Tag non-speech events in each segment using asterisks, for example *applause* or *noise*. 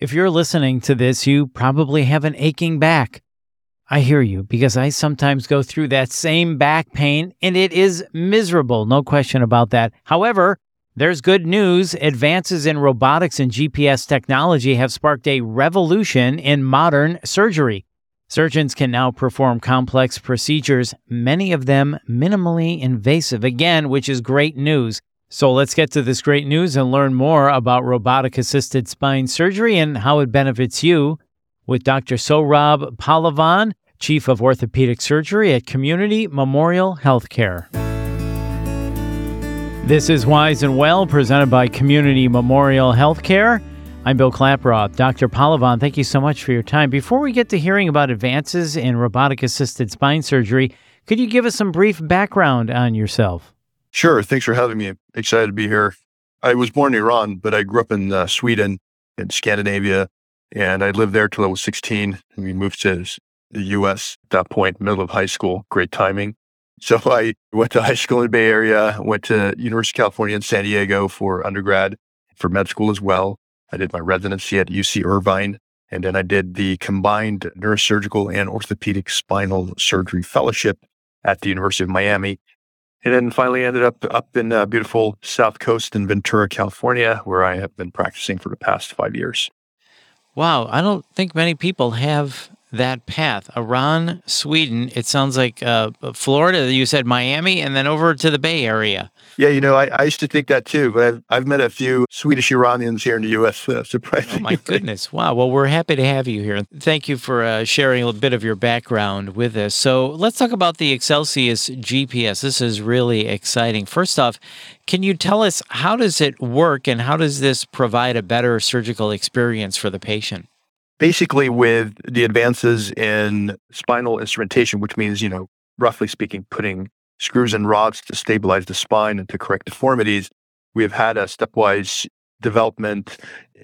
If you're listening to this, you probably have an aching back. I hear you because I sometimes go through that same back pain and it is miserable, no question about that. However, there's good news. Advances in robotics and GPS technology have sparked a revolution in modern surgery. Surgeons can now perform complex procedures, many of them minimally invasive, again, which is great news. So let's get to this great news and learn more about robotic assisted spine surgery and how it benefits you with Dr. Sohrab Pahlavan, Chief of Orthopedic Surgery at Community Memorial Healthcare. This is Wise and Well, presented by Community Memorial Healthcare. I'm Bill Klaproth. Dr. Pahlavan, thank you so much for your time. Before we get to hearing about advances in robotic assisted spine surgery, could you give us some brief background on yourself? Sure. Thanks for having me. excited to be here. I was born in Iran, but I grew up in uh, Sweden in Scandinavia, and I lived there till I was 16. And we moved to the US at that point, middle of high school. Great timing. So *laughs* I went to high school in the Bay Area, went to University of California in San Diego for undergrad, for med school as well. I did my residency at UC Irvine. And then I did the combined neurosurgical and orthopedic spinal surgery fellowship at the University of Miami. And then finally ended up up in uh, beautiful South Coast in Ventura, California, where I have been practicing for the past five years. Wow. I don't think many people have that path. Iran, Sweden, it sounds like uh, Florida, you said Miami, and then over to the Bay Area. Yeah, you know, I, I used to think that too, but I've, I've met a few Swedish Iranians here in the U.S., uh, surprisingly. Oh, my goodness. Wow. Well, we're happy to have you here. Thank you for uh, sharing a bit of your background with us. So let's talk about the Excelsius GPS. This is really exciting. First off, can you tell us how does it work and how does this provide a better surgical experience for the patient? Basically with the advances in spinal instrumentation, which means, you know, roughly speaking, putting screws and rods to stabilize the spine and to correct deformities, we have had a stepwise development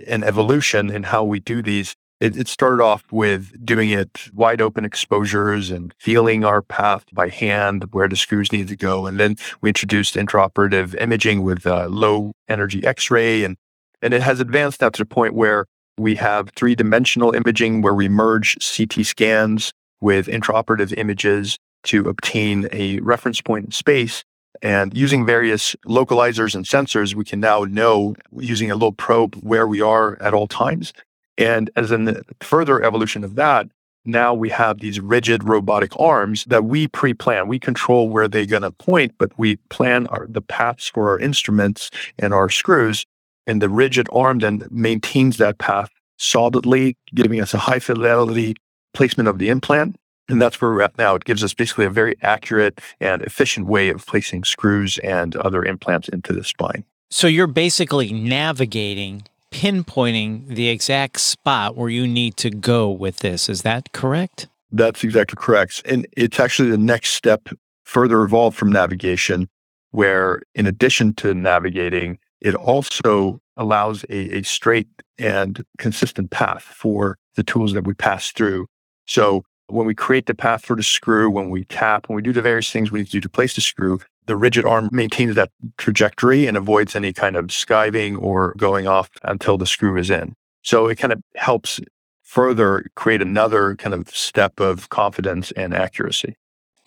and evolution in how we do these. It, it, started off with doing it wide open exposures and feeling our path by hand where the screws need to go. And then we introduced intraoperative imaging with uh, low energy X ray. And, and it has advanced now to the point where we have three dimensional imaging where we merge CT scans with intraoperative images to obtain a reference point in space. And using various localizers and sensors, we can now know using a little probe where we are at all times. And as a further evolution of that, now we have these rigid robotic arms that we pre-plan. We control where they're going to point, but we plan our, the paths for our instruments and our screws and the rigid arm then maintains that path solidly, giving us a high fidelity placement of the implant. And that's where we're at now. It gives us basically a very accurate and efficient way of placing screws and other implants into the spine. So you're basically navigating, pinpointing the exact spot where you need to go with this. Is that correct? That's exactly correct. And it's actually the next step further evolved from navigation, where in addition to navigating, it also allows a, a straight and consistent path for the tools that we pass through. So when we create the path for the screw, when we tap, when we do the various things we need to do to place the screw, the rigid arm maintains that trajectory and avoids any kind of skiving or going off until the screw is in. So it kind of helps further create another kind of step of confidence and accuracy.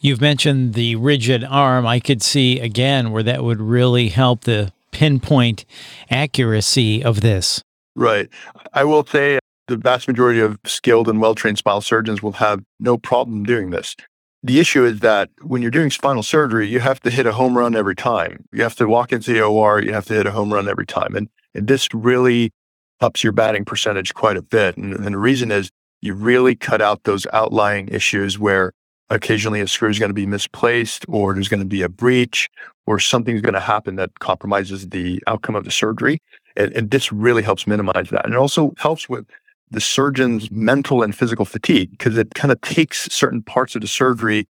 You've mentioned the rigid arm. I could see again where that would really help the pinpoint accuracy of this. Right. I will say the vast majority of skilled and well trained spinal surgeons will have no problem doing this. The issue is that when you're doing spinal surgery, you have to hit a home run every time. You have to walk into the OR, you have to hit a home run every time. And, and this really ups your batting percentage quite a bit. And, and the reason is you really cut out those outlying issues where occasionally a screw is going to be misplaced or there's going to be a breach or something's going to happen that compromises the outcome of the surgery. And, and, this really helps minimize that. And it also helps with the surgeon's mental and physical fatigue because it kind of takes certain parts of the surgery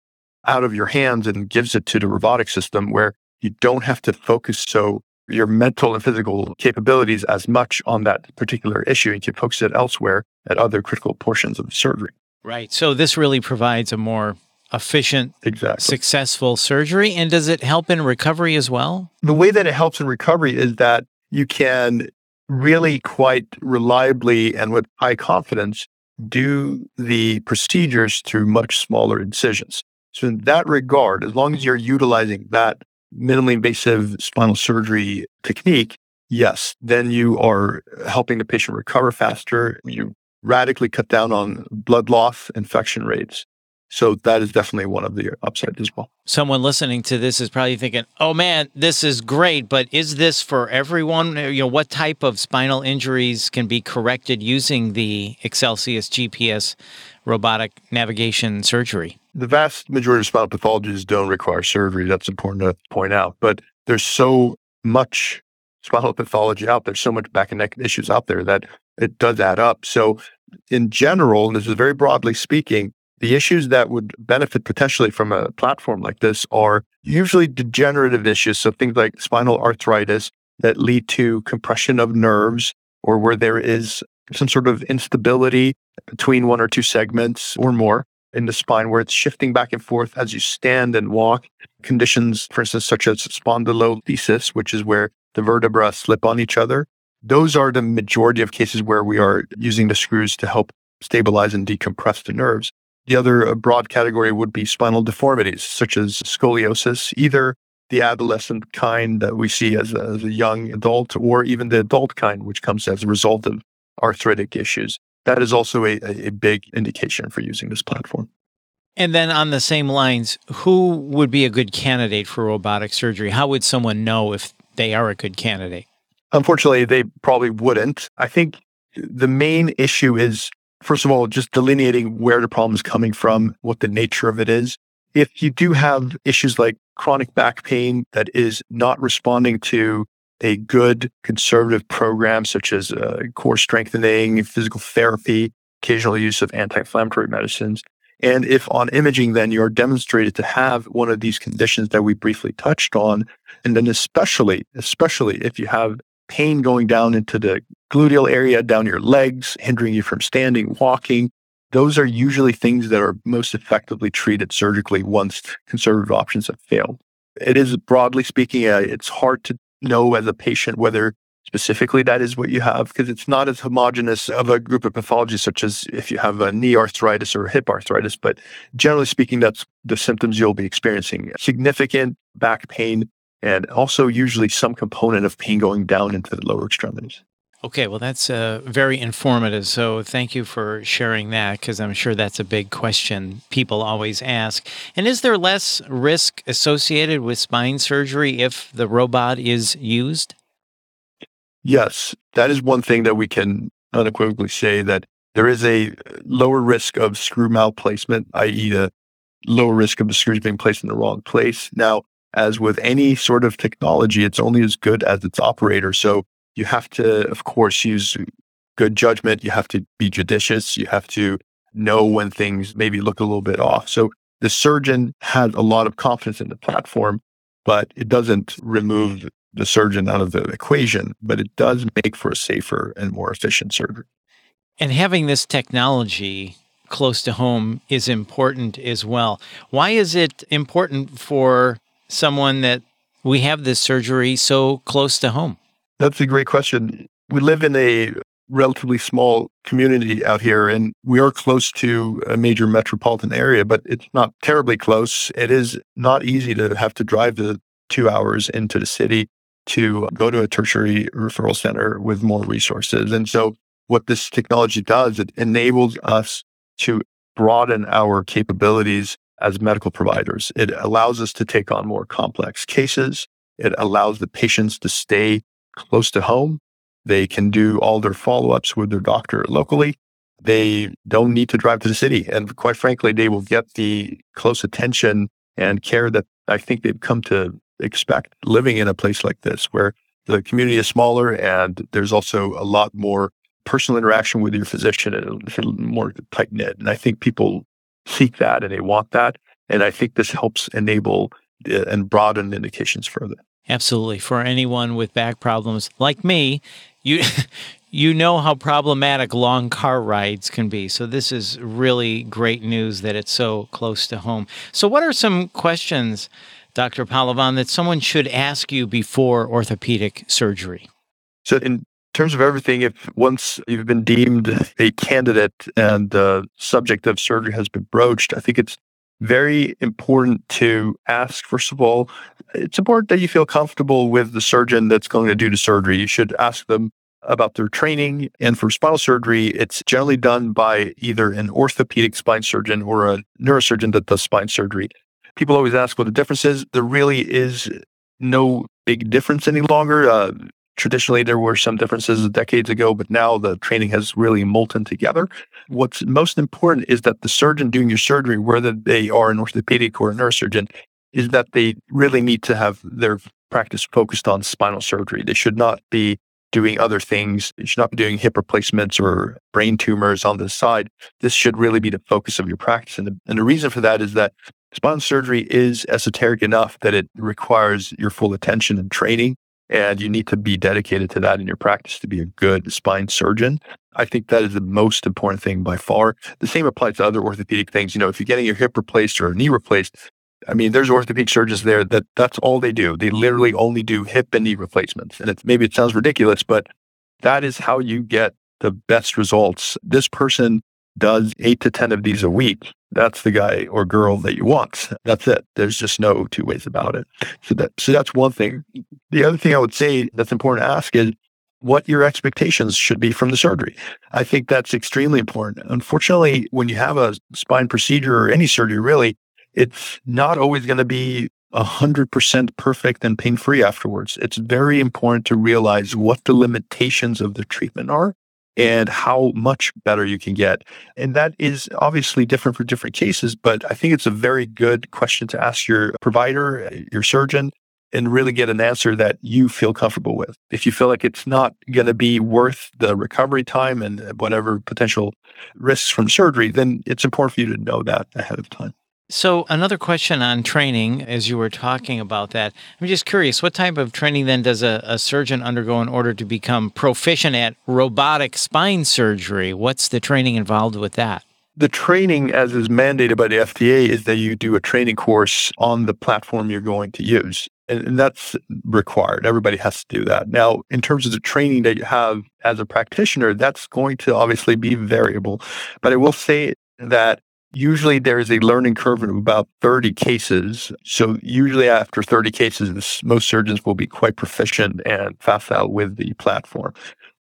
out of your hands and gives it to the robotic system where you don't have to focus so your mental and physical capabilities as much on that particular issue. You can focus it elsewhere at other critical portions of the surgery. Right. So this really provides a more efficient, exactly. successful surgery. And does it help in recovery as well? The way that it helps in recovery is that you can really quite reliably and with high confidence do the procedures through much smaller incisions. So, in that regard, as long as you're utilizing that minimally invasive spinal surgery technique, yes, then you are helping the patient recover faster. You radically cut down on blood loss, infection rates. So that is definitely one of the upsides as well. Someone listening to this is probably thinking, "Oh man, this is great, but is this for everyone? You know, what type of spinal injuries can be corrected using the Excelsius GPS robotic navigation surgery?" The vast majority of spinal pathologies don't require surgery. That's important to point out. But there's so much spinal pathology out there, so much back and neck issues out there that it does add up. So in general, this is very broadly speaking, the issues that would benefit potentially from a platform like this are usually degenerative issues. So things like spinal arthritis that lead to compression of nerves or where there is some sort of instability between one or two segments or more in the spine where it's shifting back and forth as you stand and walk. Conditions, for instance, such as spondylolisthesis, which is where the vertebra slip on each other. Those are the majority of cases where we are using the screws to help stabilize and decompress the nerves. The other uh, broad category would be spinal deformities, such as scoliosis, either the adolescent kind that we see as a, as a young adult, or even the adult kind, which comes as a result of arthritic issues. That is also a, a big indication for using this platform. And then on the same lines, who would be a good candidate for robotic surgery? How would someone know if they are a good candidate? Unfortunately, they probably wouldn't. I think the main issue is first of all, just delineating where the problem is coming from, what the nature of it is. If you do have issues like chronic back pain that is not responding to a good conservative program, such as uh, core strengthening, physical therapy, occasional use of anti inflammatory medicines, and if on imaging, then you're demonstrated to have one of these conditions that we briefly touched on, and then especially, especially if you have pain going down into the gluteal area, down your legs, hindering you from standing, walking. Those are usually things that are most effectively treated surgically once conservative options have failed. It is broadly speaking, uh, it's hard to know as a patient whether specifically that is what you have because it's not as homogenous of a group of pathologies such as if you have a knee arthritis or hip arthritis but generally speaking that's the symptoms you'll be experiencing significant back pain and also usually some component of pain going down into the lower extremities. Okay, well, that's uh, very informative. So, thank you for sharing that because I'm sure that's a big question people always ask. And is there less risk associated with spine surgery if the robot is used? Yes, that is one thing that we can unequivocally say that there is a lower risk of screw malplacement, i.e., the lower risk of the screws being placed in the wrong place. Now, as with any sort of technology, it's only as good as its operator. So you have to, of course, use good judgment. You have to be judicious. You have to know when things maybe look a little bit off. So the surgeon has a lot of confidence in the platform, but it doesn't remove the surgeon out of the equation, but it does make for a safer and more efficient surgery. And having this technology close to home is important as well. Why is it important for someone that we have this surgery so close to home? That's a great question. We live in a relatively small community out here and we are close to a major metropolitan area, but it's not terribly close. It is not easy to have to drive the two hours into the city to go to a tertiary referral center with more resources. And so what this technology does, it enables us to broaden our capabilities as medical providers. It allows us to take on more complex cases. It allows the patients to stay close to home. They can do all their follow ups with their doctor locally. They don't need to drive to the city. And quite frankly, they will get the close attention and care that I think they've come to expect living in a place like this where the community is smaller and there's also a lot more personal interaction with your physician and more tight knit. And I think people seek that and they want that. And I think this helps enable uh, and broaden indications further. Absolutely. For anyone with back problems like me, you *laughs* you know how problematic long car rides can be. So this is really great news that it's so close to home. So what are some questions, Dr. Pahlavan, that someone should ask you before orthopedic surgery? So in terms of everything, if once you've been deemed a candidate and the subject of surgery has been broached, I think it's very important to ask, first of all, it's important that you feel comfortable with the surgeon that's going to do the surgery. You should ask them about their training. And for spinal surgery, it's generally done by either an orthopedic spine surgeon or a neurosurgeon that does spine surgery. People always ask what the difference is. There really is no big difference any longer. Uh, traditionally, there were some differences decades ago, but now the training has really molten together. What's most important is that the surgeon doing your surgery, whether they are an orthopedic or a neurosurgeon, is that they really need to have their practice focused on spinal surgery. They should not be doing other things. You should not be doing hip replacements or brain tumors on the side. This should really be the focus of your practice. And the, and the reason for that is that spinal surgery is esoteric enough that it requires your full attention and training. And you need to be dedicated to that in your practice to be a good spine surgeon. I think that is the most important thing by far. The same applies to other orthopedic things. You know, if you're getting your hip replaced or a knee replaced, I mean, there's orthopedic surgeons there that that's all they do. They literally only do hip and knee replacements. And it, maybe it sounds ridiculous, but that is how you get the best results. This person does eight to 10 of these a week. That's the guy or girl that you want. That's it. There's just no two ways about it. So that, so that's one thing. The other thing I would say that's important to ask is what your expectations should be from the surgery. I think that's extremely important. Unfortunately, when you have a spine procedure or any surgery, really, it's not always going to be 100% perfect and pain free afterwards. It's very important to realize what the limitations of the treatment are Mm. and how much better you can get. And that is obviously different for different cases, but I think it's a very good question to ask your provider, eh, your surgeon, and really get an answer that you feel comfortable with. If you feel like it's not going to be worth the recovery time and eh, whatever potential risks from surgery, then it's important for you to know that ahead of time. So, another question on training, as you were talking about that, I'm just curious what type of training then does a, a, surgeon undergo in order to become proficient at robotic spine surgery? What's the training involved with that? The training, as is mandated by the FDA, is that you do a training course on the platform you're going to use. And, and that's required. Everybody has to do that. Now, in terms of the training that you have as a practitioner, that's going to obviously be variable. But I will say that Usually there is a learning curve of about 30 cases. So usually after 30 cases, most surgeons will be quite proficient and facile with the platform.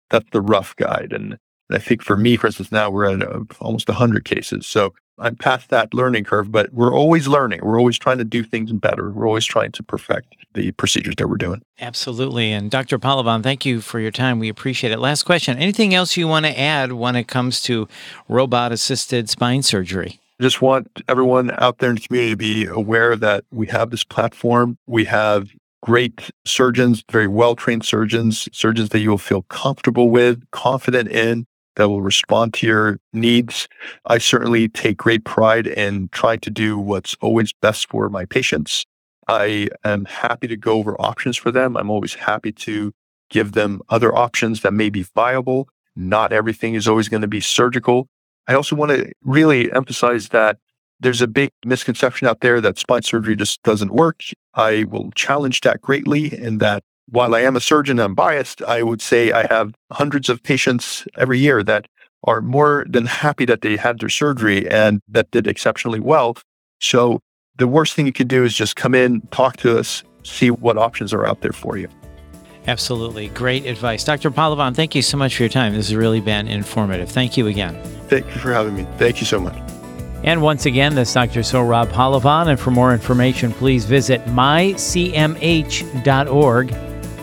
That's the rough guide. And I think for me, for instance, now we're at uh, almost 100 cases. So I'm past that learning curve, but we're always learning. We're always trying to do things better. We're always trying to perfect the procedures that we're doing. Absolutely. And Dr. Pahlavan, thank you for your time. We appreciate it. Last question. Anything else you want to add when it comes to robot assisted spine surgery? I just want everyone out there in the community to be aware that we have this platform. We have great surgeons, very well trained surgeons, surgeons that you will feel comfortable with, confident in that will respond to your needs. I certainly take great pride in trying to do what's always best for my patients. I am happy to go over options for them. I'm always happy to give them other options that may be viable. Not everything is always going to be surgical. I also want to really emphasize that there's a big misconception out there that spine surgery just doesn't work. I will challenge that greatly in that while I am a surgeon, I'm biased. I would say I have hundreds of patients every year that are more than happy that they had their surgery and that did exceptionally well. So the worst thing you can do is just come in, talk to us, see what options are out there for you. Absolutely. Great advice. Dr. Pahlavan, thank you so much for your time. This has really been informative. Thank you again. Thank you for having me. Thank you so much. And once again, this is Dr. Sohrab Pahlavan. And for more information, please visit mycmh.org.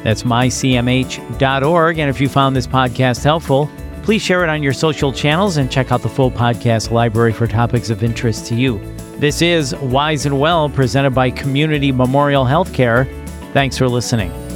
That's mycmh.org. And if you found this podcast helpful, please share it on your social channels and check out the full podcast library for topics of interest to you. This is Wise and Well, presented by Community Memorial Healthcare. Thanks for listening.